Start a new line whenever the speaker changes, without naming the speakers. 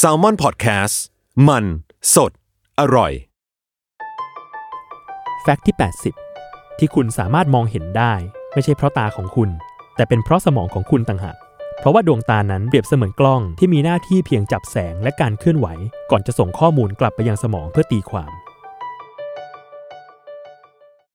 s a l ม o n PODCAST มัน สด อร่อย
แฟกต์ที่ 80 ที่คุณสามารถมองเห็นได้ ไม่ใช่เพราะตาของคุณ แต่เป็นเพราะสมองของคุณต่างหาก เพราะว่าดวงตานั้นเปรียบเสมือนกล้องที่มีหน้าที่เพียงจับแสงและการเคลื่อนไหว ก่อนจะส่งข้อมูลกลับไปยังสมองเพื่อตีความ